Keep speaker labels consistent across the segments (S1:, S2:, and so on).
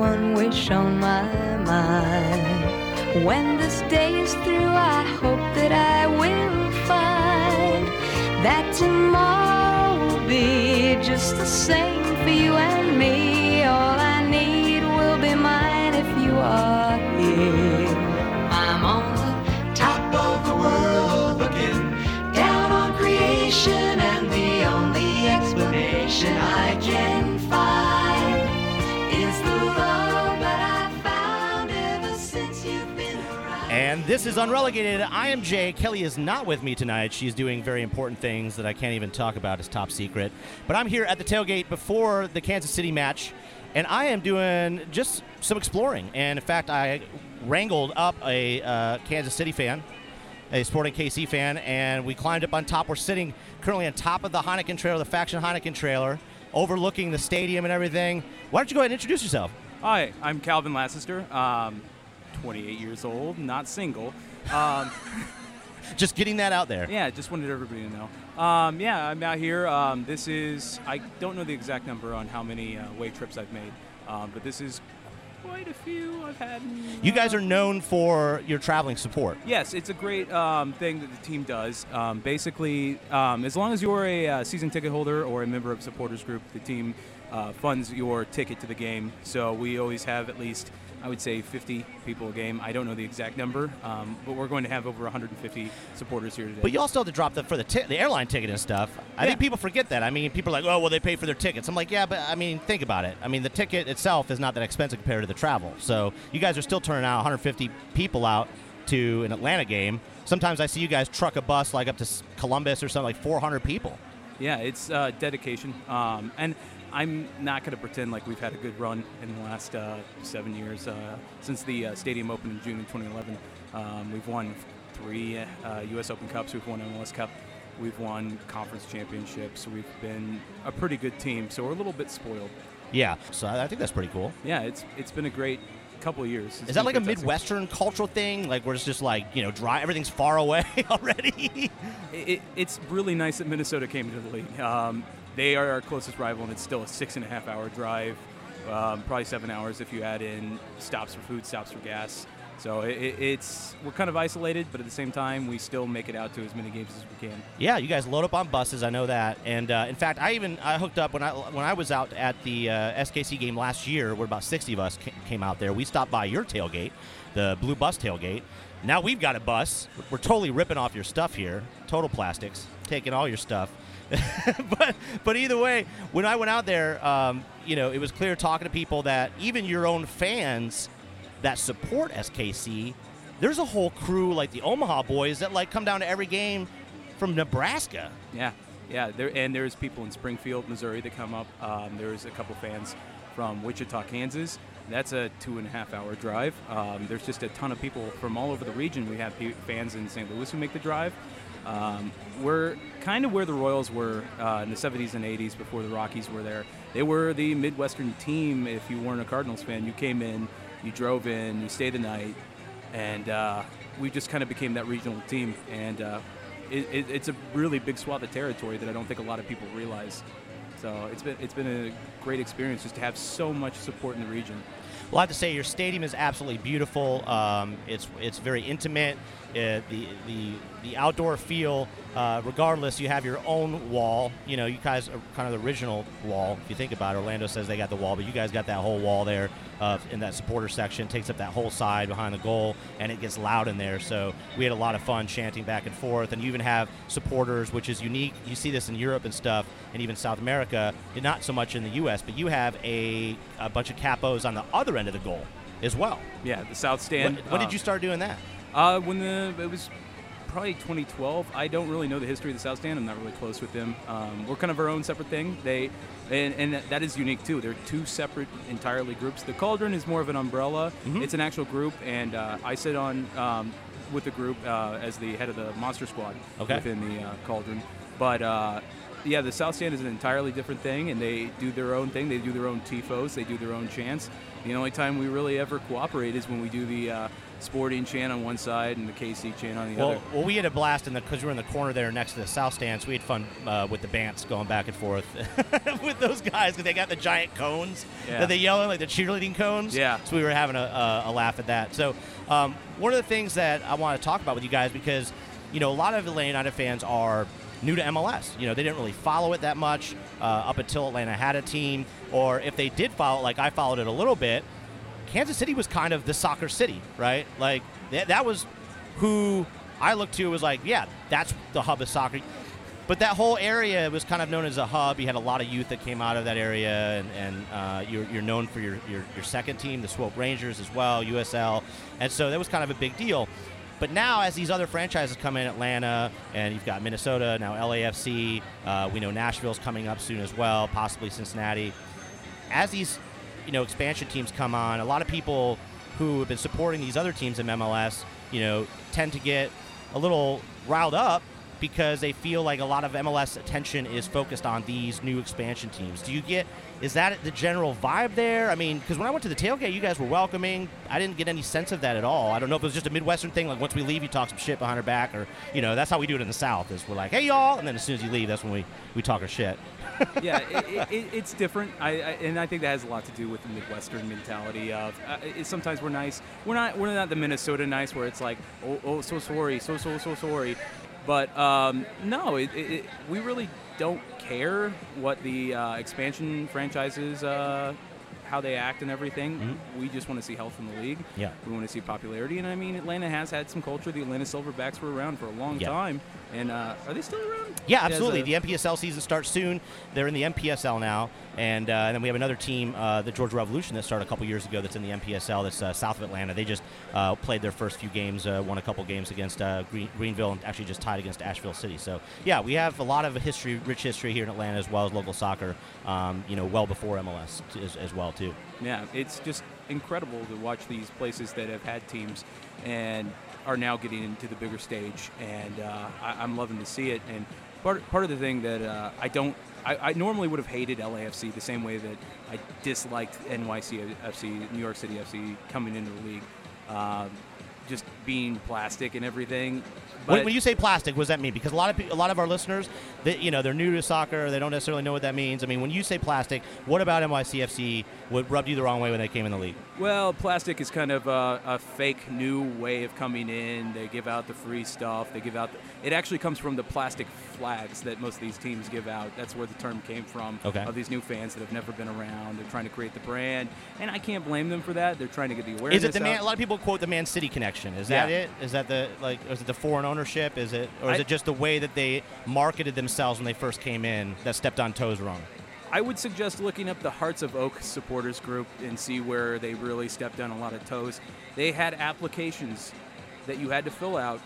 S1: one wish on my mind. When this day is through, I hope that I will find that tomorrow will be just the same for you and me. All I need will be mine if you are here. I'm on the top of the world looking down on creation, and the only explanation I can
S2: this is Unrelegated. I am Jay. Kelly is not with me tonight. She's doing very important things that I can't even talk about. It's top secret. But I'm here at the tailgate before the Kansas City match, and I am doing just some exploring. And in fact, I wrangled up a uh, Kansas City fan, a Sporting KC fan, and we climbed up on top. We're sitting currently on top of the Heineken trailer, the Faction Heineken trailer, overlooking the stadium and everything. Why don't you go ahead and introduce yourself?
S3: Hi, I'm Calvin Lassester. Um, 28 years old, not single. Um,
S2: Just getting that out there.
S3: yeah, just wanted everybody to know. Um, yeah, I'm out here. Um, this is, I don't know the exact number on how many uh, way trips I've made, um, but this is quite a few I've had.
S2: You guys
S3: uh,
S2: are known for your traveling support.
S3: Yes, it's a great um, thing that the team does. Um, basically, um, as long as you're a uh, season ticket holder or a member of supporters group, the team uh, funds your ticket to the game. So we always have at least, I would say, 50 people a game. I don't know the exact number, um, but we're going to have over 150 supporters here today.
S2: But you also have to drop the for the ti- the airline ticket and stuff. I
S3: Yeah.
S2: think people forget that. I mean, people are like, oh, well, they pay for their tickets. I'm like, yeah, but I mean, think about it. I mean, the ticket itself is not that expensive compared to the travel. So you guys are still turning out 150 people out to an Atlanta game. Sometimes I see you guys truck a bus like up to Columbus or something like 400 people.
S3: Yeah, it's uh, dedication. Um, and I'm not going to pretend like we've had a good run in the last uh, seven years. Uh, since the uh, stadium opened in June of 2011, um, we've won three uh, U.S. Open Cups, we've won an MLS Cup, we've won conference championships. We've been a pretty good team, so we're a little bit spoiled.
S2: Yeah, so I think that's pretty cool.
S3: Yeah, it's it's been a great couple of years. It's
S2: Is that like a. Midwestern cultural thing? Like where it's just like you know, dry, everything's far away already.
S3: It, it, it's really nice that Minnesota came into the league. Um, they are our closest rival, and it's still a six and a half hour drive, um, probably seven hours if you add in stops for food, stops for gas. So it, it, it's we're kind of isolated, but at the same time, we still make it out to as many games as we can.
S2: Yeah, you guys load up on buses. I know that, and uh, in fact, I even I hooked up when I when I was out at the uh, SKC game last year, where about 60 of us came out there. We stopped by your tailgate, the Blue Bus tailgate. Now we've got a bus. We're totally ripping off your stuff here, total plastics, taking all your stuff. but but either way, when I went out there, um, you know, it was clear talking to people that even your own fans that support SKC, there's a whole crew like the Omaha boys that like come down to every game from Nebraska.
S3: Yeah, yeah. There and there's people in Springfield, Missouri that come up. Um, there's a couple fans from Wichita, Kansas. That's a two and a half hour drive. Um, there's just a ton of people from all over the region. We have fans in St. Louis who make the drive. Um, we're kind of where the Royals were uh, in the 70s and 80s before the Rockies were there. They were the Midwestern team. If you weren't a Cardinals fan, you came in, you drove in, you stayed the night, and uh, we just kind of became that regional team. And uh, it, it, it's a really big swath of territory that I don't think a lot of people realize. So it's been it's been a great experience just to have so much support in the region.
S2: Well, I have to say your stadium is absolutely beautiful. Um, it's it's very intimate. Uh, the the the outdoor feel. Uh, regardless, you have your own wall. You know, you guys are kind of the original wall. If you think about it, Orlando says they got the wall, but you guys got that whole wall there uh, in that supporter section. Takes up that whole side behind the goal, and it gets loud in there. So we had a lot of fun chanting back and forth. And you even have supporters, which is unique. You see this in Europe and stuff, and even South America. Not so much in the U.S., but you have a, a bunch of capos on the other end of the goal as well.
S3: Yeah, the South Stand.
S2: When, when
S3: uh,
S2: did you start doing that?
S3: Uh, when the it was probably 2012. I don't really know the history of the South Stand. I'm not really close with them. Um, we're kind of our own separate thing. They and, and that- is unique too. They're two separate entirely groups. The Cauldron is more of an umbrella.
S2: Mhm.
S3: It's an actual group, and uh, I sit on um, with the group uh, as the head of the Monster Squad
S2: Okay.
S3: within the uh, Cauldron. But uh, yeah, the South Stand is an entirely different thing, and they do their own thing. They do their own tifos. They do their own chants. The only time we really ever cooperate is when we do the uh, Sporting chant on one side and the KC chant on the
S2: Well,
S3: other.
S2: well, we had a blast in the because we were in the corner there next to the south stands. We had fun uh, with the bants going back and forth with those guys because they got the giant cones
S3: Yeah.
S2: that they yell at, like the cheerleading cones.
S3: Yeah.
S2: So we were having a, a, a laugh at that. So um, one of the things that I want to talk about with you guys because you know a lot of Atlanta United fans are new to MLS. You know they didn't really follow it that much uh, up until Atlanta had a team, or if they did follow, it, like I followed it a little bit. Kansas City was kind of the soccer city, right? Like that, that was who I looked to was like, yeah, that's the hub of soccer. But that whole area was kind of known as a hub. You had a lot of youth that came out of that area, and, and uh, you're, you're known for your, your, your second team, the Swope Rangers as well, USL. And so that was kind of a big deal. But now, as these other franchises come in, Atlanta, and you've got Minnesota, now LAFC, uh, we know Nashville's coming up soon as well, possibly Cincinnati. As these you know expansion teams come on, a lot of people who have been supporting these other teams in MLS, you know, tend to get a little riled up because they feel like a lot of MLS attention is focused on these new expansion teams. Do you get is that the general vibe there? I mean, because when I went to the tailgate, you guys were welcoming. I didn't get any sense of that at all. I don't know if it was just a Midwestern thing. Like once we leave, you talk some shit behind our back, or you know, that's how we do it in the South. Is we're like, hey y'all, and then as soon as you leave, that's when we we talk our shit.
S3: yeah, it, it, it's different, I, I, and I think that has a lot to do with the Midwestern mentality of uh, it, sometimes we're nice. We're not we're not the Minnesota nice where it's like oh, oh so sorry, so so so sorry, but um, no, we really don't care what the uh, expansion franchises. Uh, how they act and everything. We just want to see health in the league.
S2: Yeah.
S3: We want to see popularity, and I mean, Atlanta has had some culture. The Atlanta Silverbacks were around for a long
S2: Yeah.
S3: time, and uh, are they still around?
S2: Yeah, absolutely.
S3: a-
S2: the MPSL season starts soon. They're in the MPSL now, and, uh, and then we have another team, uh, the Georgia Revolution, that started a couple years ago. That's in the MPSL. That's uh, south of Atlanta. They just uh, played their first few games, uh, won a couple games against uh, Green- Greenville, and actually just tied against Asheville City. So yeah, we have a lot of history, rich history here in Atlanta, as well as local soccer. Um, you know, well before MLS t- as, as well too.
S3: Yeah, it's just incredible to watch these places that have had teams and are now getting into the bigger stage, and uh, I, I'm loving to see it. And part part of the thing that uh, I don't, I, I normally would have hated LAFC the same way that I disliked NYCFC, New York City FC coming into the league, um, just being plastic and everything.
S2: When, when you say plastic, what does that mean? Because a lot of pe- a lot of our listeners, that you know, they're new to soccer. They don't necessarily know what that means. I mean, when you say plastic, what about NYCFC What rubbed you the wrong way when they came in the league?
S3: Well, plastic is kind of a, a fake new way of coming in. They give out the free stuff. They give out. The, it actually comes from the plastic flags that most of these teams give out. That's where the term came from.
S2: Okay.
S3: Of these new fans that have never been around. They're trying to create the brand, and I can't blame them for that. They're trying to get the awareness.
S2: Is it the man? A lot of people quote the Man City connection. Is that
S3: Yeah.
S2: it? Is that the like? Is it the foreign ownership? Is it, or is
S3: I-
S2: it just the way that they marketed themselves when they first came in that stepped on toes wrong?
S3: I would suggest looking up the Hearts of Oak supporters group and see where they really stepped on a lot of toes. They had applications that you had to fill out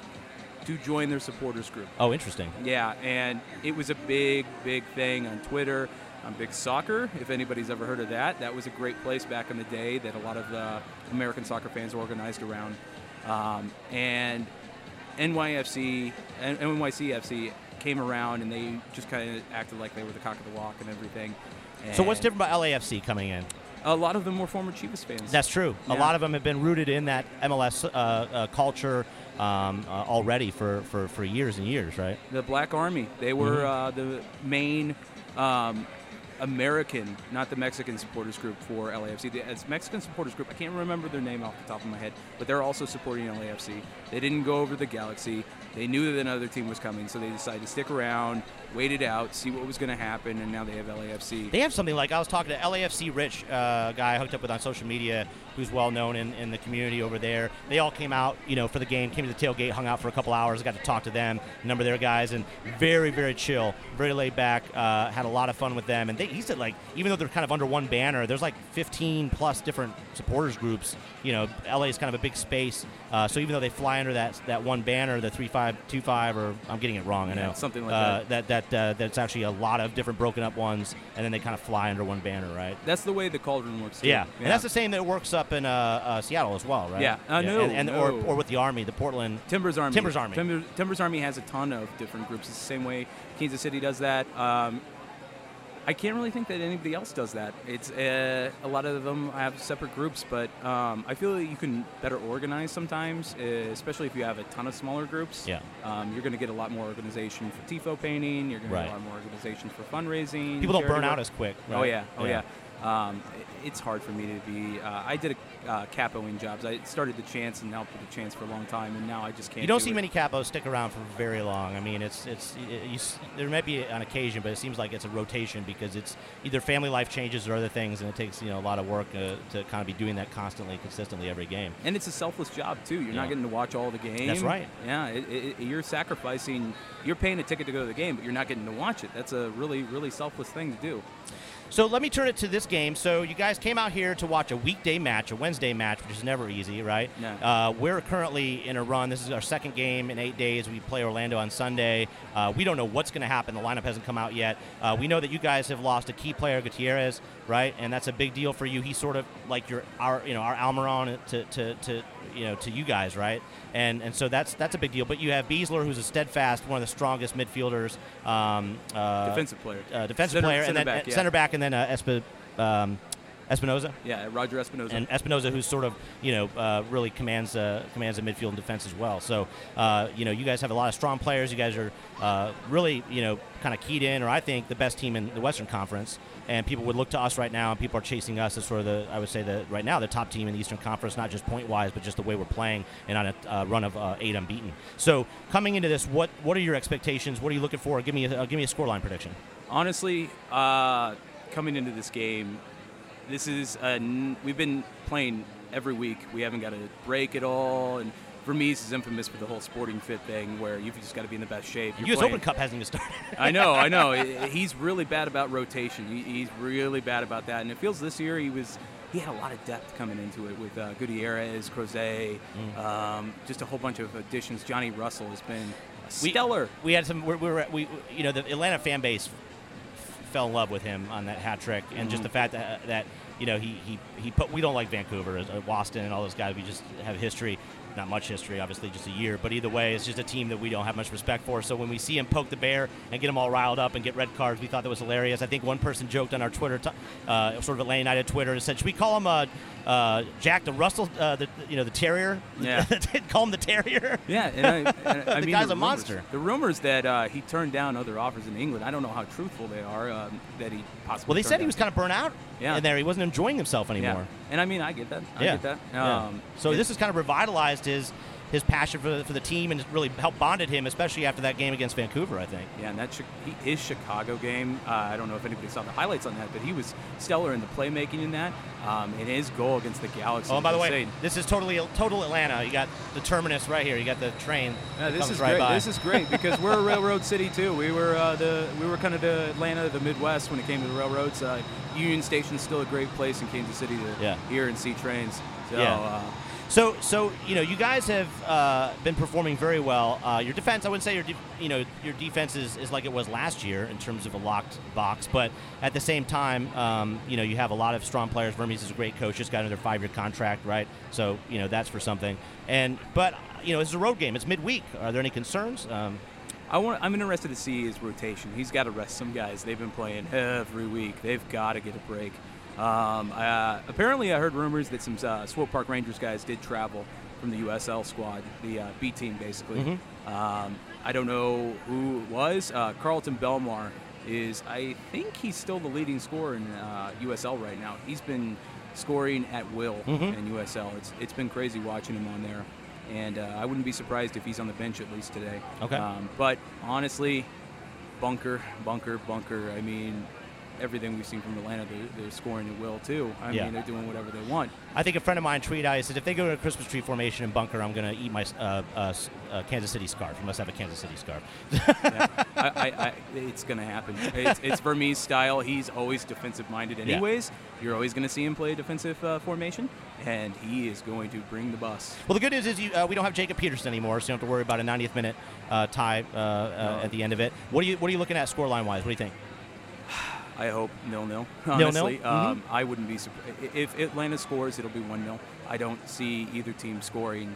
S3: to join their supporters group.
S2: Oh, interesting.
S3: Yeah, and it was a big, big thing on Twitter, on Big Soccer. If anybody's ever heard of that, that was a great place back in the day that a lot of uh, American soccer fans organized around. Um, and NYFC and NYCFC came around and they just kind of acted like they were the cock of the walk and everything.
S2: So what's different about LAFC coming in?
S3: A lot of them were former Chivas fans.
S2: That's true. A lot of them have been rooted in that MLS uh, uh, culture um, uh, already for, for, for years and years, right?
S3: the Black Army. They were
S2: Mhm.
S3: uh, the main um, American, not the Mexican supporters group for LAFC. The Mexican supporters group. I can't remember their name off the top of my head, but they're also supporting LAFC. They didn't go over the Galaxy. They knew that another team was coming, so they decided to stick around, wait it out, see what was going to happen, and now they have LAFC.
S2: They have something like I was talking to LAFC Rich, uh, guy I hooked up with on social media, who's well known in, in the community over there. They all came out, you know, for the game, came to the tailgate, hung out for a couple hours, got to talk to them, a number of their guys, and very, very chill, very laid back. Uh, had a lot of fun with them, and they, he said like even though they're kind of under one banner, there's like 15 plus different supporters groups. You know, LA is kind of a big space, uh, so even though they fly under that that one banner, the three five two five, or I'm getting it wrong, I
S3: Yeah,
S2: know
S3: something like
S2: uh,
S3: that.
S2: that that uh, that's actually a lot of different broken up ones, and then they kind of fly under one banner, right?
S3: That's the way the cauldron works. Too.
S2: Yeah, and that's the same that works up in uh, uh, Seattle as well, right?
S3: Yeah. Uh, no,
S2: and, and or,
S3: no.
S2: or with the Army, the Portland.
S3: Timbers Army.
S2: Timbers Army.
S3: Timber, Timbers Army has a ton of different groups. It's the same way Kansas City does that. Um, I can't really think that anybody else does that. It's uh, a lot of them have separate groups, but um, I feel that you can better organize sometimes, uh, especially if you have a ton of smaller groups.
S2: Yeah.
S3: Um, you're going to get a lot more organization for tifo painting. You're going to get a lot more organization for fundraising.
S2: People don't burn out as quick.
S3: Oh yeah, oh yeah. Um, it's hard for me to be. Uh, I did a uh, capoing jobs. I started the chance and helped with the chance for a long time, and now I just can't.
S2: You don't
S3: do
S2: see
S3: it.
S2: many capos stick around for very long. I mean, it's it's it, you, there might be on occasion, but it seems like it's a rotation because it's either family life changes or other things, and it takes you know a lot of work uh, to kind of be doing that constantly, consistently every game.
S3: And it's a selfless job too. You're
S2: Yeah.
S3: not getting to watch all the game.
S2: That's right.
S3: Yeah, it, you're sacrificing. You're paying a ticket to go to the game, but you're not getting to watch it. That's a really, really selfless thing to do.
S2: So let me turn it to this game. So you guys came out here to watch a weekday match, a Wednesday match, which is never easy, right?
S3: No.
S2: Uh, we're currently in a run. This is our second game in eight days. We play Orlando on Sunday. Uh, we don't know what's going to happen. The lineup hasn't come out yet. Uh, we know that you guys have lost a key player, Gutierrez, right? And that's a big deal for you. He's sort of like your our you know our Almiron to, to, to you know to you guys, right? And and so that's that's a big deal. But you have Besler, who's a steadfast, one of the strongest midfielders, um, uh,
S3: Defensive player.
S2: uh, defensive
S3: Center-
S2: player, and then
S3: back,
S2: uh,
S3: yeah.
S2: center back, and then uh, um, Espinoza.
S3: Yeah, Roger Espinoza.
S2: And Espinoza, who's sort of, you know, uh, really commands uh, commands the midfield and defense as well. So, uh, you know, you guys have a lot of strong players. You guys are uh, really, you know, kind of keyed in, or I think the best team in the Western Conference. And people would look to us right now, and people are chasing us as sort of the, I would say that right now, the top team in the Eastern Conference, not just point wise, but just the way we're playing and on a uh, run of uh, eight unbeaten. So, coming into this, what what are your expectations? What are you looking for? Give me a, uh, give me a scoreline prediction.
S3: Honestly, uh, coming into this game, this is a n- we've been playing every week. We haven't got a break at all, and Vermes is infamous for the whole sporting fit thing, where you've just got to be in the best shape. You're
S2: U.S.
S3: playing-
S2: Open Cup hasn't even started.
S3: I know, I know. He's really bad about rotation. He's really bad about that, and it feels this year he was. He had a lot of depth coming into it with uh, Gutierrez, Croizet, um, just a whole bunch of additions. Johnny Russell has been
S2: We-
S3: stellar.
S2: We had some. We, we were. We you know the Atlanta fan base fell in love with him on that hat trick, and just the fact that that you know he he, he put. We don't like Vancouver, uh, Boston, and all those guys. We just have history. Not much history, obviously, just a year. But either way, it's just a team that we don't have much respect for. So when we see him poke the bear and get them all riled up and get red cards, we thought that was hilarious. I think one person joked on our Twitter, uh, sort of Atlanta United Twitter, and said, "Should we call him uh, uh, Jack the Russell, uh, the you know the Terrier?
S3: Yeah.
S2: call him the Terrier."
S3: Yeah, and I, and I
S2: The
S3: mean,
S2: guy's a
S3: rumors-
S2: monster.
S3: The rumors that uh, he turned down other offers in England, I don't know how truthful they are. Um, that he possibly.
S2: Well, they said he was kind of burnt out
S3: Yeah.
S2: in there. He wasn't enjoying himself anymore.
S3: Yeah, and I mean, I get that. I
S2: yeah.
S3: get that.
S2: Yeah.
S3: Um,
S2: so this is kind of revitalized his his passion for the, for the team and really helped bonded him, especially after that game against Vancouver. I think.
S3: Yeah, and that he, his Chicago game, uh, I don't know if anybody saw the highlights on that, but he was stellar in the playmaking in that. Um, and his goal against the Galaxy.
S2: Oh, by the
S3: was
S2: way, this is totally total Atlanta. You got the terminus right here. You got the train.
S3: Yeah, this is
S2: right
S3: great.
S2: by.
S3: This is great because we're a railroad city too. We were uh, the we were kind of the Atlanta, the Midwest when it came to the railroads. Uh, Union Station's still a great place in Kansas City to
S2: Yeah.
S3: hear and see trains. So,
S2: Yeah. So, so you know, you guys have uh, been performing very well. Uh, your defense, I wouldn't say your, de- you know, your defense is, is like it was last year in terms of a locked box, but at the same time, um, you know, you have a lot of strong players. Vermes is a great coach, just got another five-year contract, right? So, you know, that's for something. And, but, you know, it's a road game. It's midweek. Are there any concerns? Um,
S3: I want. I'm interested to see his rotation. He's got to rest some guys. They've been playing every week. They've got to get a break. Um, uh, apparently, I heard rumors that some uh, Swope Park Rangers guys did travel from the USL squad, the uh, B team, basically.
S2: Mhm.
S3: Um, I don't know who it was. Uh, Kharlton Belmar is. I think he's still the leading scorer in uh, USL right now. He's been scoring at will
S2: Mhm.
S3: in USL. It's it's been crazy watching him on there, and uh, I wouldn't be surprised if he's on the bench at least today.
S2: Okay.
S3: Um, but honestly, bunker, bunker, bunker. I mean, everything we've seen from Atlanta, they're, they're scoring at will too. I
S2: Yeah.
S3: mean, they're doing whatever they want.
S2: I think a friend of mine tweeted out, he said, if they go to a Christmas tree formation in bunker, I'm going to eat my uh, uh, uh, Kansas City scarf. You must have a Kansas City scarf.
S3: Yeah. I, I, I, it's going to happen. It's, it's Vermes style. He's always defensive minded,
S2: Yeah.
S3: anyways. You're always going to see him play a defensive uh, formation, and he is going to bring the bus.
S2: Well, the good news is you, uh, we don't have Jacob Peterson anymore, so you don't have to worry about a 90th minute uh, tie uh, uh, at the end of it. What are you What are you looking at scoreline wise? What do you think?
S3: I hope nil nil.
S2: Nil-nil?
S3: Honestly,
S2: Mhm.
S3: um, I wouldn't be surprised if Atlanta scores. It'll be one 0 I don't see either team scoring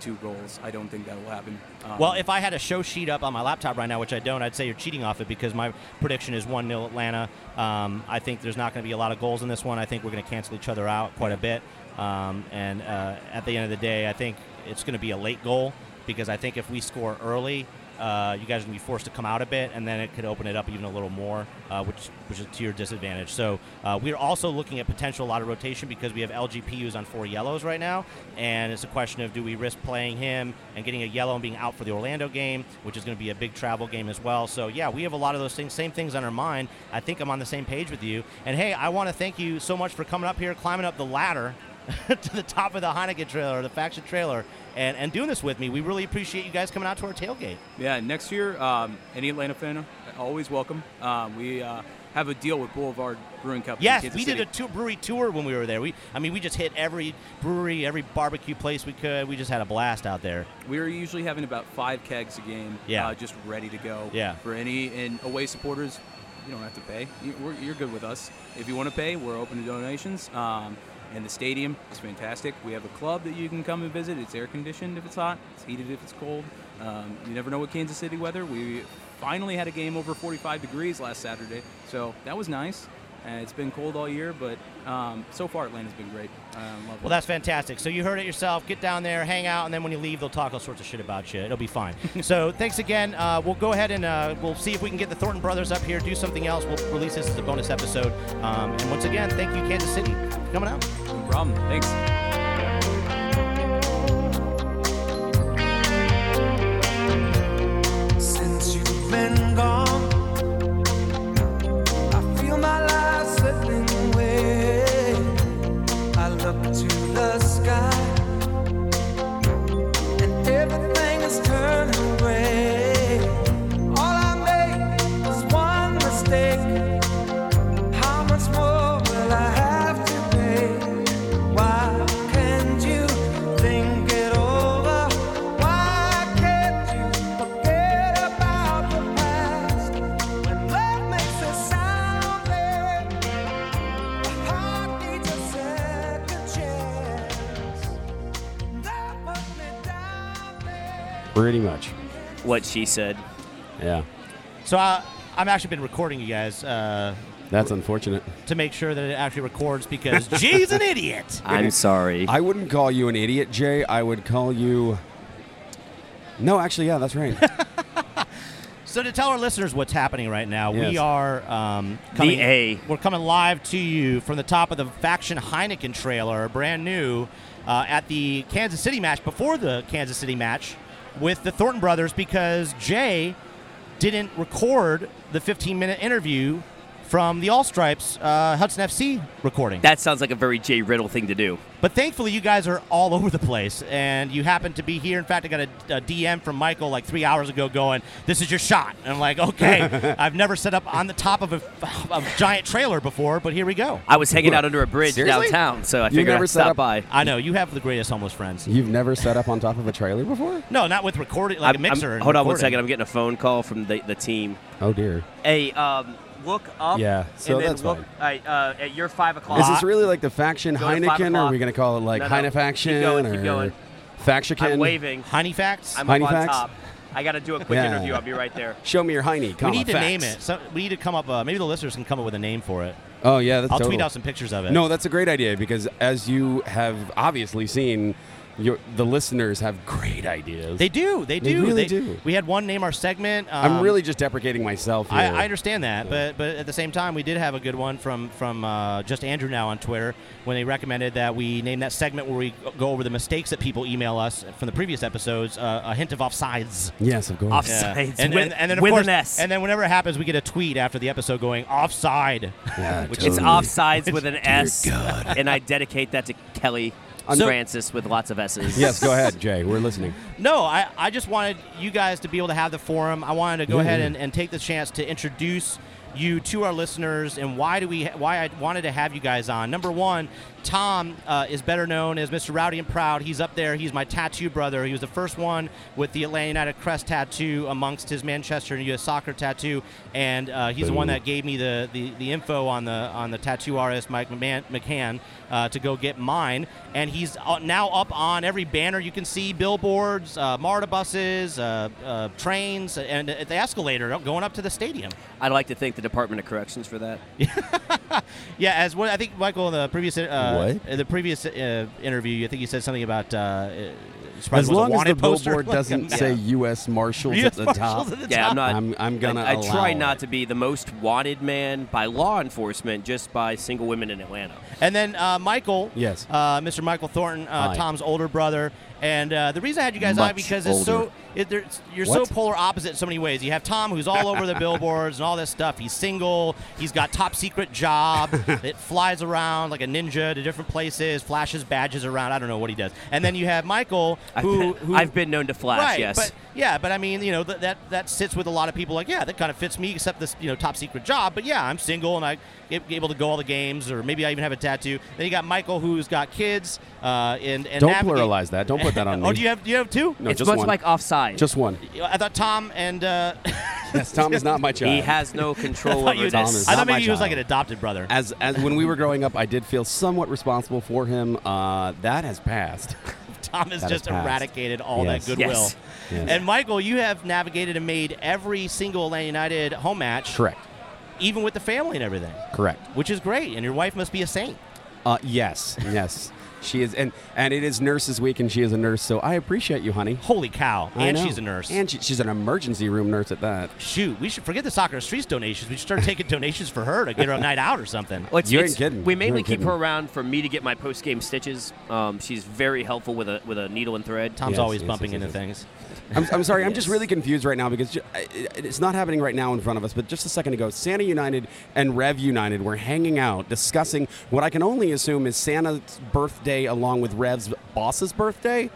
S3: two goals. I don't think that will happen. Um,
S2: Well, if I had a show sheet up on my laptop right now, which I don't, I'd say you're cheating off it because my prediction is 1 0 Atlanta. Um, I think there's not going to be a lot of goals in this one. I think we're going to cancel each other out quite a bit. Um, and uh, at the end of the day, I think it's going to be a late goal because I think if we score early, uh, you guys are going to be forced to come out a bit, and then it could open it up even a little more, uh, which which is to your disadvantage. So uh, we're also looking at potential a lot of rotation because we have LGP who's on four yellows right now, and it's a question of do we risk playing him and getting a yellow and being out for the Orlando game, which is going to be a big travel game as well. So yeah, we have a lot of those things, same things on our mind. I think I'm on the same page with you. And hey, I want to thank you so much for coming up here, climbing up the ladder. to the top of the Heineken trailer, the faction trailer, and, and doing this with me. We really appreciate you guys coming out to our tailgate.
S3: Yeah, next year, um, any Atlanta fan, uh, always welcome. Um, we uh, have a deal with Boulevard Brewing Company.
S2: Yes, we
S3: City.
S2: did a brewery tour when we were there. We, I mean, we just hit every brewery, every barbecue place we could. We just had a blast out there.
S3: We're usually having about five kegs a game,
S2: Yeah.
S3: uh, just ready to go.
S2: Yeah.
S3: For any and away supporters, you don't have to pay. You, you're good with us. If you want to pay, we're open to donations. Um, and the stadium is fantastic. We have a club that you can come and visit. It's air conditioned if it's hot. It's heated if it's cold. Um, you never know what Kansas City weather. We finally had a game over 45 degrees last Saturday, so that was nice. And it's been cold all year, but um, so far Atlanta's been great. It.
S2: Well, that's fantastic. So you heard it yourself. Get down there, hang out, and then when you leave, they'll talk all sorts of shit about you. It'll be fine. so thanks again. Uh, we'll go ahead and uh, we'll see if we can get the Thornton brothers up here, do something else. We'll release this as a bonus episode. Um, and once again, thank you, Kansas City, for coming out.
S3: Problem. Thanks.
S4: What she said.
S5: Yeah.
S2: So I, I've actually been recording you guys uh,
S5: That's unfortunate.
S2: to make sure that it actually records because Jay's an idiot.
S4: I'm sorry.
S5: I wouldn't call you an idiot, Jay. I would call you. No, actually, yeah, that's right.
S2: So to tell our listeners what's happening right now, we are um, coming.
S4: A.
S2: We're coming live to you from the top of the Faction Heineken trailer, brand new, uh, at the Kansas City match before the Kansas City match with the Thornton brothers because Jay didn't record the 15-minute interview from the All Stripes uh, Hudson FC recording.
S4: that sounds like a very Jay Riddle thing to do.
S2: But thankfully, you guys are all over the place, and you happen to be here. In fact, I got a, a DM from Michael like three hours ago going, "This is your shot." And I'm like, "Okay, I've never set up on the top of a, a giant trailer before, but here we go."
S4: I was hanging out under a bridge
S5: Seriously?
S4: downtown, so I
S5: You
S4: figured
S5: never
S4: I'd
S5: set
S4: stop
S5: up-
S4: by.
S2: I know you have the greatest homeless friends.
S5: You've never set up on top of a trailer before?
S2: No, not with recording like a
S4: I'm- I'm-
S2: mixer. and
S4: hold on one second. I'm getting a phone call from the, the team.
S5: Oh dear.
S4: Hey, um, look up.
S5: Yeah, so
S4: and then
S5: that's
S4: look,
S5: fine.
S4: Uh, at your five o'clock.
S5: Is this really like the faction
S4: Go to five
S5: Heineken, or are
S4: o'clock.
S5: we going to call it like
S4: No, no.
S5: Heinefaction
S4: Keep going, keep
S5: or
S4: going.
S5: Faction?
S4: I'm waving.
S2: Honey facts.
S4: I'm up on
S5: Heinefax?
S4: top. I got to do a quick
S5: Yeah.
S4: interview. I'll be right there.
S5: Show me your Heine.
S2: we
S5: comma,
S2: need to
S5: facts.
S2: name it. So we need to come up. Uh, maybe the listeners can come up with a name for it.
S5: Oh yeah, that's
S2: I'll
S5: total.
S2: tweet out some pictures of it.
S5: No, that's a great idea because as you have obviously seen, your, the listeners have great ideas.
S2: They do. They do.
S5: They
S2: do.
S5: really do.
S2: We had one name our segment.
S5: I'm
S2: um,
S5: really just deprecating myself here.
S2: I, I understand that, but but at the same time, we did have a good one from from uh, just Andrew now on Twitter when they recommended that we name that segment where we go over the mistakes that people email us from the previous episodes. Uh, a hint of offsides.
S5: Yes, of course.
S4: Off-
S2: Yeah.
S4: Offsides
S2: and,
S4: with-
S2: and, and then of
S4: with
S2: course,
S4: an S.
S2: and then whenever it happens, we get a tweet after the episode going offside.
S5: Yeah,
S2: which
S4: It's
S2: is
S5: totally.
S4: offsides with an S,
S5: God.
S4: and I dedicate that to Kelly
S2: So-
S4: Francis with lots of S's.
S5: Yes, go ahead, Jay. We're listening.
S2: No, I, I just wanted you guys to be able to have the forum. I wanted to go
S5: Yeah,
S2: ahead
S5: yeah.
S2: and, and take the chance to introduce you to our listeners and why do we why I wanted to have you guys on. Number one, Tom uh, is better known as Mr. Rowdy and Proud. He's up there. He's my tattoo brother. He was the first one with the Atlanta United crest tattoo amongst his Manchester and U.S. soccer tattoo, and uh, he's the one that gave me the, the, the info on the on the tattoo artist Mike McMahon, McCann uh, to go get mine. And he's uh, now up on every banner you can see, billboards, uh, MARTA buses, uh, uh, trains, and at the escalator going up to the stadium.
S4: I'd like to thank the Department of Corrections for that.
S2: Yeah, as what I think Michael in the previous uh,
S5: What?
S2: in the previous uh, interview, I think you said something about. Uh, uh,
S5: As
S2: it was a
S5: long as the billboard doesn't say U.S. Marshals
S2: US
S5: at the top.
S2: Marshals at the
S4: Yeah,
S2: top.
S4: I'm not.
S5: I'm- I'm gonna
S4: I, I try not
S5: it.
S4: to be the most wanted man by law enforcement, just by single women in Atlanta.
S2: And then uh, Michael,
S5: Yes.
S2: uh, Mr. Michael Thornton, uh, Tom's older brother. And uh, the reason I had you guys on
S5: Much
S2: because it's
S5: older.
S2: so it, there's- you're
S5: What?
S2: so polar opposite in so many ways. You have Tom, who's all over the billboards and all this stuff. He's single. He's got top secret job it flies around like a ninja to different places, flashes badges around. I don't know what he does. And then you have Michael,
S4: I've
S2: who,
S4: been,
S2: who
S4: I've been known to flash.
S2: right,
S4: yes.
S2: but yeah, but I mean, you know, th- that that sits with a lot of people. Like, yeah, that kind of fits me, except this, you know, top secret job. But yeah, I'm single and I get able to go all the games, or maybe I even have a tattoo. Then you got Michael, who's got kids, uh, and and
S5: Don't
S2: navigate-
S5: pluralize that. Don't put that on me.
S2: oh, do you have do you have two?
S5: No,
S4: it's
S5: just
S4: much
S5: one.
S4: like offside.
S5: Just one.
S2: I thought Tom and uh,
S5: Yes, Tom is not my child.
S4: he has no control
S2: I thought,
S4: over
S2: you,
S5: Tom is
S2: I
S5: not
S2: thought maybe
S5: my
S2: he was like an adopted brother.
S5: As as when we were growing up, I did feel somewhat responsible for him. Uh, that has passed.
S2: Tom has
S5: That
S2: just
S5: has passed.
S2: eradicated all
S5: Yes.
S2: that goodwill.
S4: Yes.
S5: Yes.
S2: And Michael, you have navigated and made every single Atlanta United home match,
S5: Correct.
S2: even with the family and everything,
S5: Correct.
S2: which is great. And your wife must be a saint.
S5: Uh, yes. Yes. She is, and and it is Nurses Week, and she is a nurse. So I appreciate you, honey.
S2: Holy cow!
S5: I
S2: And
S5: know.
S2: she's a nurse.
S5: and she, she's an emergency room nurse at that.
S2: Shoot, we should forget the soccer streets donations. We should start taking donations for her to get her a night out or something.
S4: Well, it's-
S5: You ain't
S4: it's-
S5: kidding.
S4: We
S5: You
S4: mainly keep
S5: kidding.
S4: her around for me to get my post game stitches. Um, she's very helpful with a with a needle and thread.
S2: Tom's
S5: Yes,
S2: always
S5: yes,
S2: bumping
S5: yes,
S2: into
S5: yes.
S2: things.
S5: I'm, I'm sorry, I'm just really confused right now because it's not happening right now in front of us, but just a second ago, Santa United and Rev United were hanging out discussing what I can only assume is Santa's birthday along with Rev's boss's birthday.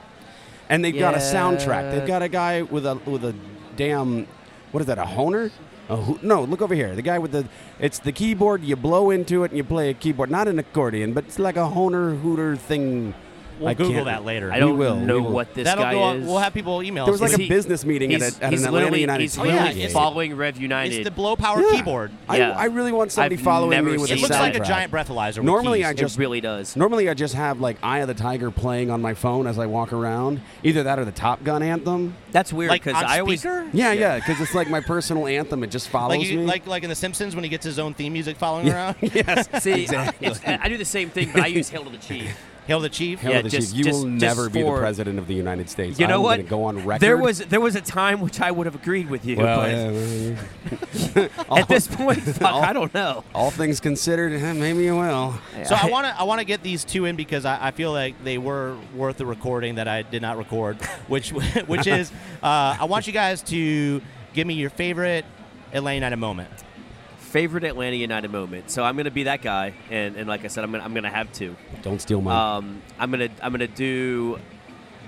S5: And they've got a soundtrack. They've got a guy with a with a damn what is that, a Hohner? A hoo- no, look over here. The guy with the it's the keyboard, you blow into it and you play a keyboard, not an accordion, but it's like a Hohner hooter thing.
S2: We'll
S5: I
S2: Google that later.
S4: I don't
S5: will,
S4: know
S5: will.
S4: what this
S2: That'll
S4: guy
S2: go. Up,
S4: is.
S2: we'll have people email.
S5: There was
S2: us.
S5: like
S4: Is
S5: a
S4: he-
S5: business meeting at,
S4: he's
S5: a, at
S4: he's
S5: an Atlanta
S4: literally,
S5: United
S4: he's
S2: Oh,
S4: literally
S2: yeah, it's-
S4: following Rev United.
S2: it's the blow power
S5: Yeah.
S2: keyboard.
S5: I,
S4: Yeah.
S5: I really want somebody
S4: I've
S5: following
S4: never
S5: me with
S2: It
S5: a
S4: seen
S2: looks like a
S5: soundtrack.
S2: giant breathalyzer. with
S5: Normally,
S2: keys.
S5: I
S4: it
S5: just
S4: really does.
S5: normally I just have like Eye of the Tiger playing on my phone as I walk around. Either that or the Top Gun anthem.
S4: That's weird
S2: like
S4: because
S2: on
S4: I always
S2: speaker?
S5: Yeah, yeah, because it's like my personal anthem. It just follows
S2: like you,
S5: me.
S2: like like in The Simpsons when he gets his own theme music following around.
S5: yes,
S4: see.
S5: exactly.
S4: it's- I do the same thing, but I use Hail to the Chief.
S2: Hail the Chief.
S5: Hail
S4: yeah,
S5: the
S4: just-
S5: Chief. You
S4: just-
S5: will
S4: just
S5: never be the president of the United States.
S4: You know
S5: I'm
S4: what?
S5: Gonna go on record.
S4: There was there was a time which I would have agreed with you.
S5: well,
S4: but
S5: yeah, well,
S4: at this point, fuck,
S5: all-
S4: I don't know.
S5: all things considered, eh, maybe you will.
S2: So I want to I want to get these two in because I, I feel like they were worth the recording that I did not record, which which is uh, I want you guys to give me your favorite Elaine at a moment.
S4: Favorite Atlanta United moment. So I'm gonna be that guy, and, and like I said, I'm gonna I'm gonna have two.
S5: Don't steal mine.
S4: Um, I'm gonna I'm gonna do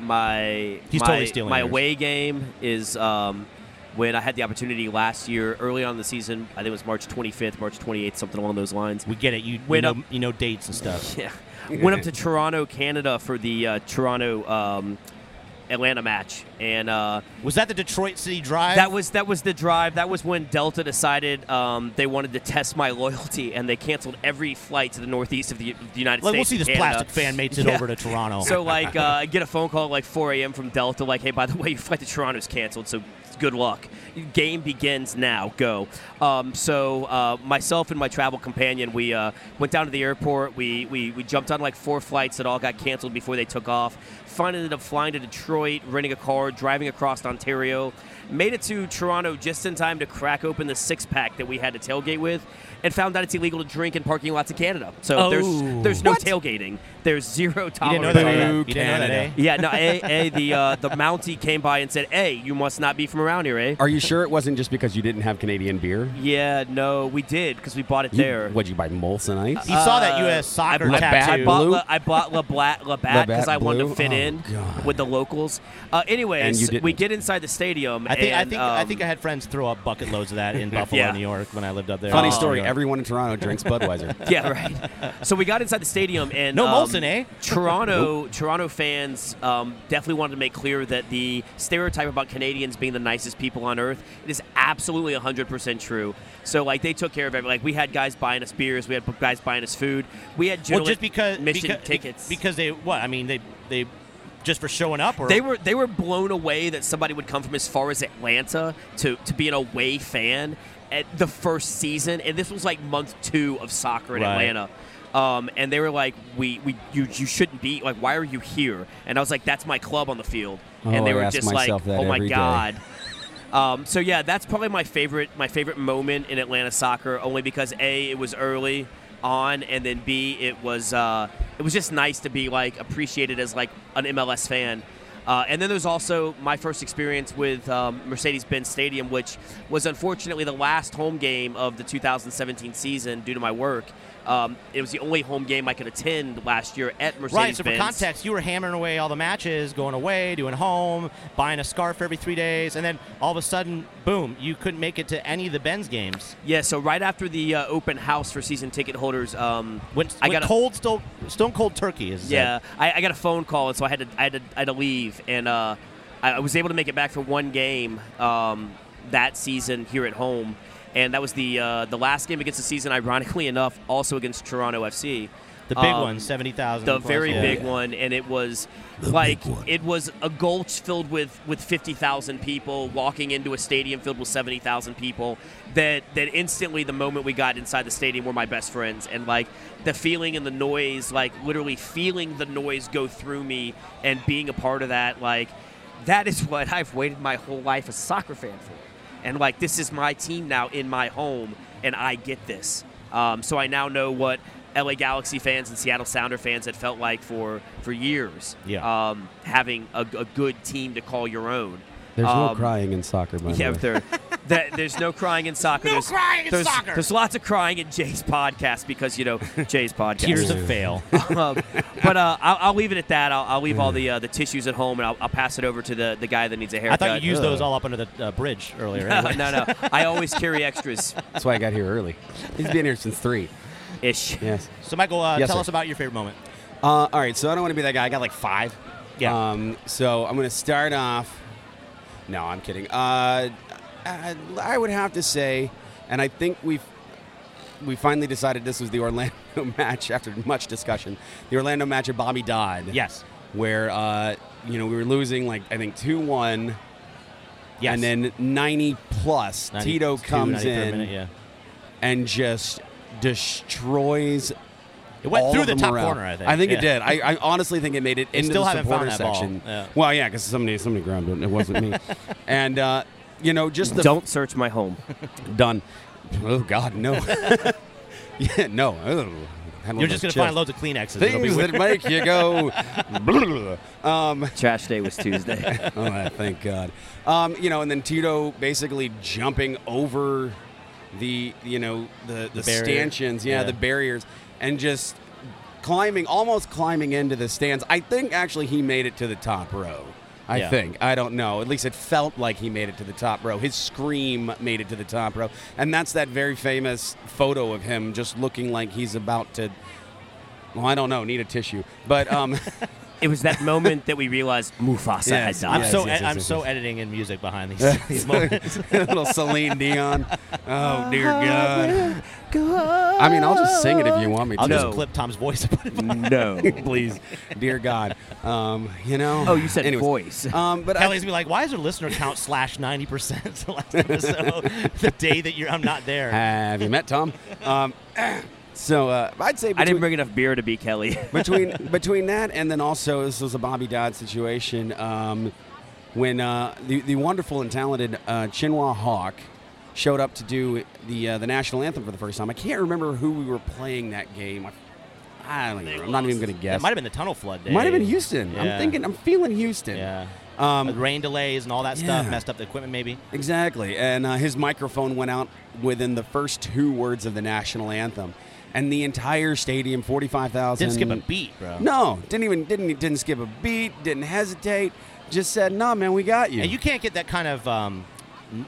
S4: my
S2: He's
S4: my,
S2: totally stealing
S4: my
S2: yours.
S4: away game is um, when I had the opportunity last year, early on in the season. I think it was March 25th, March 28th, something along those lines.
S2: We get it. You, you know
S4: up.
S2: you know dates and stuff.
S4: Yeah, went up to Toronto, Canada for the uh, Toronto um, Atlanta match, and uh,
S2: Was that the Detroit City Drive?
S4: that was that was the drive. That was when Delta decided um, they wanted to test my loyalty, and they canceled every flight to the northeast of the, the United
S2: like we'll see this
S4: Canada.
S2: plastic fan makes it
S4: Yeah.
S2: over to Toronto.
S4: So like, uh, I get a phone call at like 4 a.m. from Delta, like, hey, by the way, your flight to Toronto's canceled, so good luck. Game begins now. Go. Um, so uh, myself and my travel companion, we uh, went down to the airport. We, we we jumped on like four flights that all got canceled before they took off. Finally ended up flying to Detroit, renting a car, driving across Ontario. Made it to Toronto just in time to crack open the six pack that we had to tailgate with, and found out it's illegal to drink in parking lots of Canada. So
S5: Oh.
S4: there's there's no
S5: What?
S4: tailgating. There's zero
S2: You
S4: tolerance.
S2: didn't know that?
S4: on
S2: eh?
S5: Boo,
S2: You didn't know that, eh?
S5: Canada.
S4: yeah, no, a, a the uh, the Mountie came by and said, "Hey, you must not be from around here, eh?"
S5: Are you sure it wasn't just because you didn't have Canadian beer?
S4: Yeah, no, we did because we bought it
S5: You-
S4: there.
S5: What'd you buy, Molson Ice?
S2: He saw that
S4: Uh,
S2: U.S. soccer
S5: Labatt
S4: I
S2: tattoo.
S4: bought
S5: Blue?
S4: La, I bought Labatt because I wanted
S5: Blue?
S4: to fit
S5: Oh,
S4: in
S5: God.
S4: with the locals. Uh, anyways,
S5: And you didn't.
S4: we get inside the stadium.
S2: I think I
S4: and,
S2: think I
S4: um,
S2: think I had friends throw up bucket loads of that in Buffalo,
S4: Yeah.
S2: New York, when I lived up there.
S5: Funny
S2: Oh,
S5: story.
S2: New York.
S5: Everyone in Toronto drinks Budweiser.
S4: yeah, right. So we got inside the stadium and
S2: No
S4: um,
S2: Molson, eh?
S4: Toronto, Toronto fans um, definitely wanted to make clear that the stereotype about Canadians being the nicest people on earth it is absolutely 100% true. So like they took care of everything. Like we had guys buying us beers, we had guys buying us food, we had
S2: well, just because
S4: mission
S2: because,
S4: tickets
S2: because they what? I mean, they they just for showing up, or
S4: They were they were blown away that somebody would come from as far as Atlanta to, to be an away fan at the first season, and this was like month two of soccer in
S2: Right.
S4: Atlanta. Um, and they were like, "We, we, you, you shouldn't be like. Why are you here?" And I was like, "That's my club on the field."
S5: Oh,
S4: and they were just like, "Oh my
S5: day.
S4: god." Um, so yeah, that's probably my favorite my favorite moment in Atlanta soccer, only because a it was early on, and then b it was uh, it was just nice to be like appreciated as like an MLS fan. Uh, and then there's also my first experience with um, Mercedes-Benz Stadium, which was unfortunately the last home game of the 2017 season due to my work. Um, it was the only home game I could attend last year at Mercedes-Benz.
S2: right. So for context, you were hammering away all the matches, going away, doing home, buying a scarf every three days, and then all of a sudden, boom, you couldn't make it to any of the Benz games.
S4: Yeah, so right after the uh, open house for season ticket holders, um,
S2: When,
S4: I
S2: when
S4: got a-
S2: cold, still, stone cold turkey is.
S4: Yeah, I, I got a phone call, and so I had to I had to, I had to leave, and uh, I, I was able to make it back for one game um, that season here at home, and that was the uh, the last game against the season. Ironically enough, also against Toronto FC.
S2: the big
S4: Um,
S2: one, seventy thousand.
S4: the very
S2: yeah.
S4: big one, and it was like it was a gulch filled with with fifty thousand people walking into a stadium filled with seventy thousand people. That that instantly, the moment we got inside the stadium, were my best friends, and like the feeling and the noise, like literally feeling the noise go through me, and being a part of that, like that is what I've waited my whole life as a soccer fan for. And like this is my team now in my home, and I get this. Um, so I now know what LA Galaxy fans and Seattle Sounder fans had felt like for for years.
S2: Yeah.
S4: Um, having a, a good team to call your own.
S5: There's no
S4: Um,
S5: crying in soccer, by
S4: Yeah,
S5: the way.
S4: there, there, there's no crying in soccer.
S2: No
S4: there's,
S2: crying in
S4: there's,
S2: soccer.
S4: There's lots of crying in Jay's podcast because you know Jay's podcast.
S2: Tears of fail.
S4: Um, but uh, I'll, I'll leave it at that. I'll, I'll leave all the uh, the tissues at home, and I'll, I'll pass it over to the, the guy that needs a haircut.
S2: I thought you used those all up under the uh, bridge earlier.
S4: no, no, no. I always carry extras.
S5: That's why I got here early. He's been here since three.
S4: Ish.
S5: Yes.
S2: So Michael, uh,
S5: Yes,
S2: tell
S5: sir.
S2: us about your favorite moment.
S5: Uh, all right, so I don't want to be that guy. I got like five.
S2: Yeah.
S5: Um, so I'm going to start off. No, I'm kidding. Uh, I, I would have to say, and I think we've we finally decided this was the Orlando match after much discussion. The Orlando match at Bobby Dodd.
S2: Yes.
S5: Where uh, you know we were losing like I think two one.
S2: Yes.
S5: And then 90 plus,
S2: 92,
S5: Tito comes
S2: 93
S5: in
S2: minute, yeah.
S5: and just destroys
S2: It went through the top
S5: morale.
S2: corner. I think.
S5: I think
S2: Yeah.
S5: it did. I, I honestly think it made it
S2: They
S5: into
S2: still
S5: the
S2: haven't
S5: supporter
S2: found that ball.
S5: section.
S2: Yeah.
S5: Well, yeah, because somebody somebody grabbed it. It wasn't me. and uh, you know, just the
S4: Don't search my home.
S5: done. Oh God, no. yeah, no. Ugh. Had one
S2: You're just gonna find loads of Kleenexes. It'll
S5: things that make you go. um,
S4: Trash day was Tuesday.
S5: oh, thank God. Um, you know, and then Tito basically jumping over the, you know, the, the,
S2: The
S5: stanchions, yeah,
S2: Yeah.
S5: the barriers, and just climbing, almost climbing into the stands. I think actually he made it to the top row. I
S2: Yeah.
S5: think. I don't know. At least it felt like he made it to the top row. His scream made it to the top row. And that's that very famous photo of him just looking like he's about to well, I don't know, need a tissue. But um
S4: It was that moment that we realized Mufasa
S5: Yes,
S4: had
S2: I'm
S4: died.
S5: yes,
S2: so
S5: yes,
S2: I'm
S5: yes,
S2: so
S5: yes.
S2: editing in music behind these, these moments.
S5: little Celine Dion. Oh dear God. I mean, I'll just sing it if you want me to.
S2: I'll just clip Tom's voice and put it behind.
S4: no.
S5: please, dear God. Um, you know.
S4: Oh, you said
S5: Anyways,
S4: voice.
S5: Um, but I,
S2: Kelly's gonna be like, why is your listener count slash ninety percent the last episode? the day that you're I'm not there.
S5: have you met Tom? Um, so uh, I'd say
S4: I didn't bring enough beer to be Kelly.
S5: between between that and then also this was a Bobby Dodd situation um, when uh, the the wonderful and talented uh, Chinua Hawk showed up to do the uh, the national anthem for the first time. I can't remember who we were playing that game. I, I don't even. I'm not even going to guess.
S2: It might have been the tunnel flood day.
S5: Might have been Houston.
S2: Yeah.
S5: I'm thinking. I'm feeling Houston.
S2: Yeah.
S5: Um,
S2: With rain delays and all that stuff messed up the equipment maybe.
S5: Exactly. And uh, his microphone went out within the first two words of the national anthem. And the entire stadium, 45,000.
S2: Didn't skip a beat, bro.
S5: No, didn't even didn't didn't skip a beat, didn't hesitate. Just said, "No, man, we got you."
S2: And you can't get that kind of um,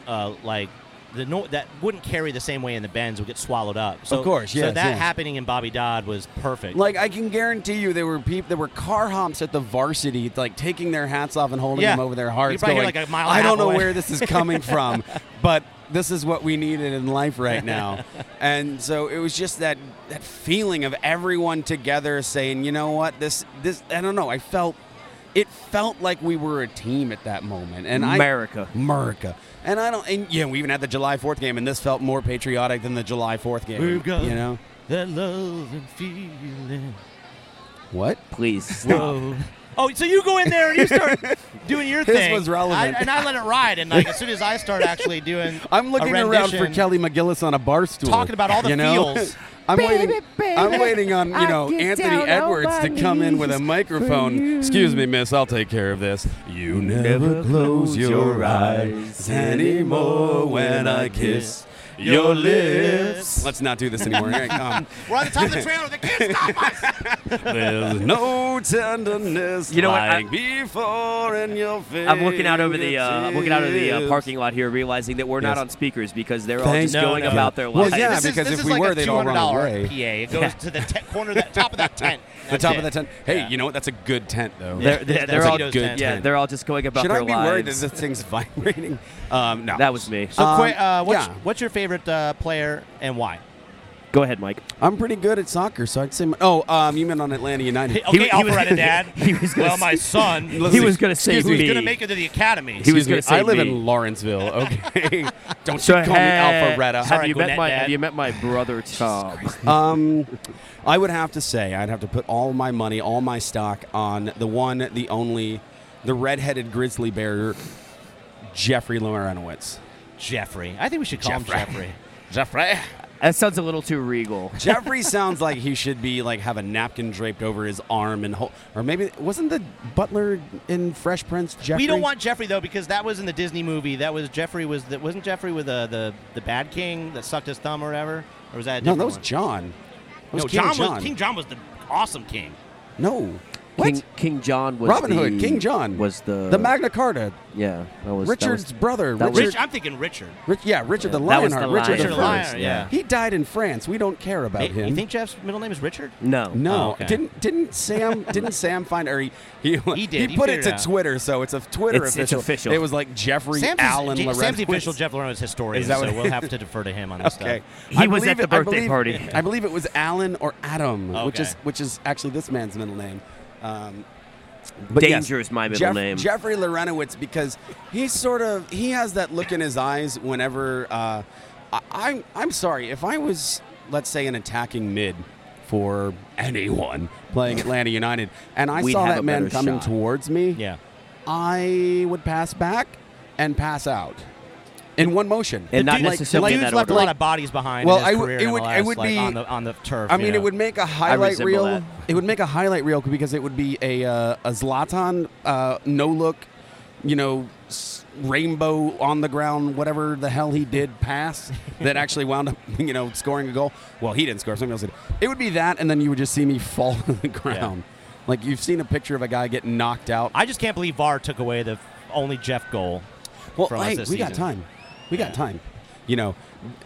S2: uh, like the no- that wouldn't carry the same way in the Benz would get swallowed up. So,
S5: Of course,
S2: So that
S5: yes.
S2: happening in Bobby Dodd was perfect.
S5: like I can guarantee you, there were people, there were car humps at the varsity, like taking their hats off and holding
S2: Yeah.
S5: them over their hearts,
S2: probably hear,
S5: going,
S2: like, a mile and a
S5: "I don't know
S2: away."
S5: where this is coming from, but this is what we needed in life right now." and so it was just that that feeling of everyone together saying, "You know what? This this I don't know. I felt it felt like we were a team at that moment, and I
S4: America.
S5: America." And I don't, and yeah, we even had the July Fourth game, and this felt more patriotic than the July Fourth game.
S2: We've got-
S5: you know
S2: that love and feeling.
S5: what?
S4: Please stop.
S2: Whoa. Oh, so you go in there and you start doing your
S5: His
S2: thing.
S5: was relevant.
S2: I, and I let it ride. And like as soon as I start actually doing,
S5: I'm looking
S2: a
S5: around for Kelly McGillis on a bar stool,
S2: Talking about all the
S5: you know?
S2: feels.
S5: I'm waiting. I'm waiting on you know Anthony Edwards to come in with a microphone. Excuse me, miss. I'll take care of this. You never close your eyes anymore when I kiss your lips. Let's not do this anymore. Here I come.
S2: We're on the top of the trailer. They can't stop us.
S5: There's no tenderness
S4: You know what,
S5: like
S4: I-
S5: before in your face.
S4: I'm looking out over the uh, I'm looking out of the uh, parking lot here, realizing that we're not on speakers because they're all
S5: Thank
S4: just
S2: No,
S4: going
S2: no.
S4: about their lives.
S5: Well,
S4: lives.
S5: yeah,
S2: this
S5: because
S2: this
S5: if we
S2: like
S5: were, they'd all run
S2: $200
S5: away.
S2: PA. It goes
S4: Yeah.
S2: to the te- corner, of that top of that tent.
S5: The top
S2: it.
S5: of the tent. Hey,
S2: Yeah.
S5: you know what? That's a good tent, though.
S4: They're, they're, they're all
S2: good
S4: yeah, they're all just going about
S5: Should
S4: their
S5: I be
S4: lives.
S5: worried that this thing's vibrating? Um, no.
S4: that was me.
S2: So,
S5: Um,
S2: Quay, uh, what's,
S5: yeah.
S2: what's your favorite uh, player and why?
S4: Go ahead, Mike.
S5: I'm pretty good at soccer, so I'd say. My, oh, um, you meant on Atlanta United.
S2: Okay,
S4: he
S2: Alpharetta dad.
S4: he was gonna
S2: well, my son.
S4: he was going to say
S2: Who's
S4: me.
S2: going to make it to the academy?
S4: He was gonna say
S5: I live
S4: me.
S5: in Lawrenceville. Okay, don't
S4: So,
S5: you call me Alpharetta.
S4: Have
S2: Sorry,
S4: you
S2: Gwinnett
S4: met my
S2: Dad.
S4: Have you met my brother Tom?
S5: Um, I would have to say I'd have to put all my money, all my stock on the one, the only, the redheaded grizzly bear, Jeffrey Larentowicz.
S2: Jeffrey. I think we should call him
S5: Jeffrey.
S2: Jeffrey.
S5: Jeffrey.
S4: That sounds a little too regal.
S5: Jeffrey sounds like he should be like have a napkin draped over his arm and hold, or maybe wasn't the butler in Fresh Prince Jeffrey?
S2: We don't want Jeffrey though because that was in the Disney movie. That was Jeffrey was that wasn't Jeffrey with the, the the bad king that sucked his thumb or whatever, or was that a
S5: No, that was
S2: one?
S5: John. Was
S2: no,
S5: King
S2: John,
S5: John.
S2: was King John was the awesome king.
S5: No. What?
S4: King, King John was
S5: Robin
S4: the,
S5: Hood, King John.
S4: was the
S5: the Magna Carta.
S4: yeah that was
S5: Richard's
S4: that was,
S5: brother.
S4: that
S5: Richard,
S2: Rich, I'm thinking Richard.
S5: Rich, yeah, Richard the
S4: That was
S5: Lionheart.
S4: the
S5: Richard,
S4: Lion
S2: Richard
S5: the
S2: the
S5: First.
S2: Yeah.
S5: He died in France. We don't care about
S2: Hey,
S5: him.
S2: you think Jeff's middle name is Richard?
S4: no
S5: no,
S2: Oh, okay.
S5: didn't didn't Sam didn't Sam find or he he,
S2: He did. He
S5: put it
S2: it
S5: to
S2: out.
S5: Twitter, so it's a Twitter
S4: It's- it's
S5: official.
S4: official.
S5: It was like Jeffrey
S2: Sam's,
S5: Allen
S2: J-
S5: Lorenz.
S2: Sam's the official Jeff Lawrence historian,
S5: Is that
S2: so
S5: what-
S2: we'll have to defer to him on this
S5: Okay,
S2: stuff.
S4: He
S5: I
S4: was
S5: believe
S4: at the
S5: it-
S4: birthday party.
S5: I believe it was Alan or Adam, which is which is actually this man's middle name. Um, but yes,
S4: is my middle
S5: Jeff-
S4: name.
S5: Jeffrey Larentowicz because he's sort of he has that look in his eyes whenever uh, I, I'm I'm sorry if I was let's say an attacking mid for anyone playing Atlanta United and I
S4: We'd
S5: saw
S4: have
S5: that
S4: a
S5: man
S4: better
S5: coming
S4: shot.
S5: towards me,
S2: Yeah.
S5: I would pass back and pass out in one motion.
S4: And not
S2: Dude,
S4: necessarily
S2: the
S4: in
S2: dude's
S4: that
S2: left
S4: order.
S2: a lot of bodies behind.
S5: Well,
S2: in his
S5: I w-
S2: career
S5: it would-
S2: MLS,
S5: it would
S2: like,
S5: be-
S2: on the on the turf.
S5: I mean,
S2: know.
S5: it would make a highlight reel.
S4: that.
S5: It would make a highlight reel because it would be a uh, a Zlatan uh, no look, you know, rainbow on the ground, whatever the hell he did pass that actually wound up, you know, scoring a goal. Well, he didn't score. Somebody else did. It would be that, and then you would just see me fall to the ground. Like you've seen a picture of a guy getting knocked out.
S2: I just can't believe VAR took away the only Jeff goal.
S5: Well,
S2: from us
S5: hey, we
S2: this
S5: got time. We got time. You know,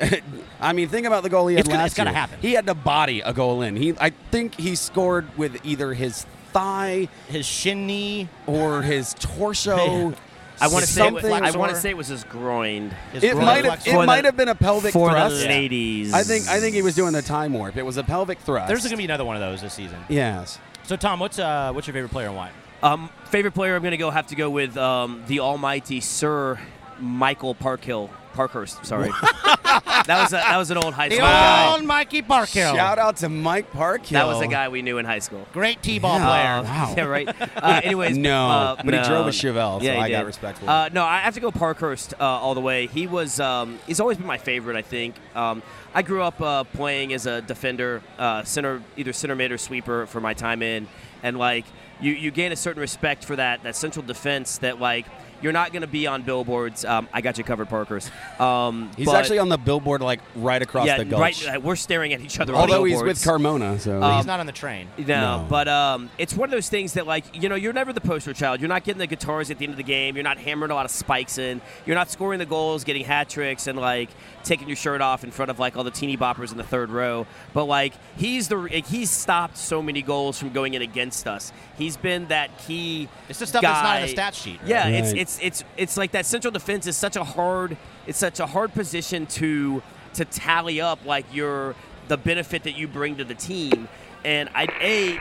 S5: I mean, think about the goal he had
S2: It's gonna-
S5: last
S2: it's gotta
S5: year.
S2: happen.
S5: He had to body a goal in. He, I think, he scored with either his thigh
S2: His shin knee,
S5: or his torso.
S4: I want to say it was. I want to say it was his groin.
S2: his
S5: It
S2: groin
S5: might have. It might have been a pelvic
S4: For
S5: thrust.
S4: the ladies.
S5: I think. I think he was doing the time warp. It was a pelvic thrust.
S2: There's gonna be another one of those this season.
S5: Yes.
S2: So Tom, what's uh, what's your favorite player and why?
S4: Um, favorite player, I'm going to go have to go with um, the almighty Sir Michael Parkhill. Parkhurst, sorry. that was a, that was an old high
S2: The
S4: school guy.
S2: old Mikey Parkhill.
S5: Shout out to Mike Parkhill.
S4: That was a guy we knew in high school.
S2: Great T-ball
S5: Yeah.
S2: player.
S5: Wow.
S4: yeah, right. Uh, anyways,
S5: No,
S4: uh,
S5: but he drove a Chevelle, so
S4: yeah, he
S5: I got
S4: did.
S5: respect for him.
S4: Uh, no, I have to go Parkhurst uh, all the way. He was, um, he's always been my favorite. I think. Um, I grew up uh, playing as a defender, uh, center, either center mid or sweeper for my time in, and like you, you gain a certain respect for that that central defense that like. You're not going to be on billboards. Um, I got you covered, Parker's. Um,
S5: He's
S4: but-
S5: actually on the billboard, like right across
S4: yeah,
S5: the gulch.
S4: right. uh, We're staring at each other.
S5: Although
S4: on
S5: he's with. Carmona, so
S4: Um,
S2: he's not on the train.
S4: No,
S5: No.
S4: but um, it's one of those things that, like, you know, you're never the poster child. You're not getting the guitars at the end of the game. You're not hammering a lot of spikes in. You're not scoring the goals, getting hat tricks, and like taking your shirt off in front of like all the teeny boppers in the third row. But like, he's the like, he's stopped so many goals from going in against us. He's been that key.
S2: It's the stuff that's not in the stat sheet. right?
S4: Yeah, it's
S5: Right.
S4: It's it's it's like that central defense is such a hard it's such a hard position to to tally up like your the benefit that you bring to the team. And I a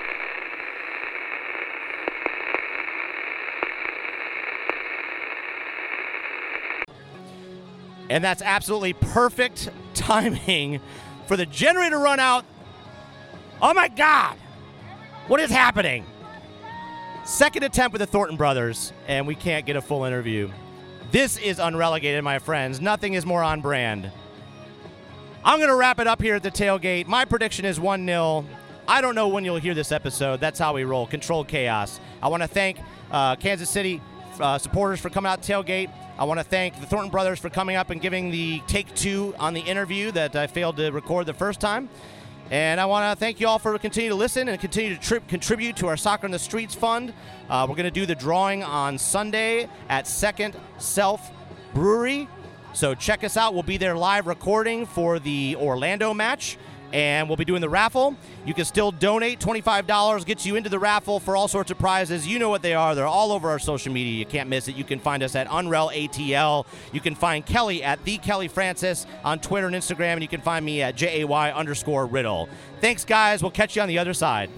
S2: And that's absolutely perfect timing for the generator run out. Oh my God! What is happening? Second attempt with the Thornton brothers, and we can't get a full interview. This is unrelegated, my friends. Nothing is more on brand. I'm going to wrap it up here at the tailgate. My prediction is 1 0. I don't know when you'll hear this episode. That's how we roll. Control chaos. I want to thank uh, Kansas City uh, supporters for coming out tailgate. I want to thank the Thornton brothers for coming up and giving the take two on the interview that I failed to record the first time. And I want to thank you all for continuing to listen and continue to trip, contribute to our Soccer in the Streets Fund. Uh, we're going to do the drawing on Sunday at Second Self Brewery. So check us out. We'll be there live recording for the Orlando match. And we'll be doing the raffle. You can still donate. $25 gets you into the raffle for all sorts of prizes. You know what they are. They're all over our social media. You can't miss it. You can find us at Unrel ATL. You can find Kelly at the Kelly Francis on Twitter and Instagram. And you can find me at JAY underscore Riddle. Thanks, guys. We'll catch you on the other side.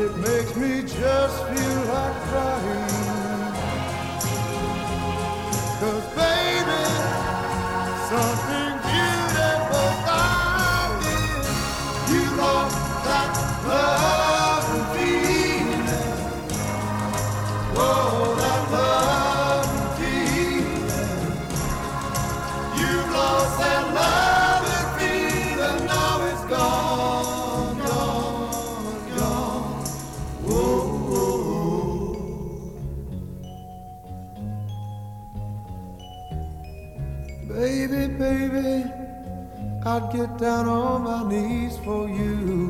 S6: It makes me just feel like crying. I'd get down on my knees for you.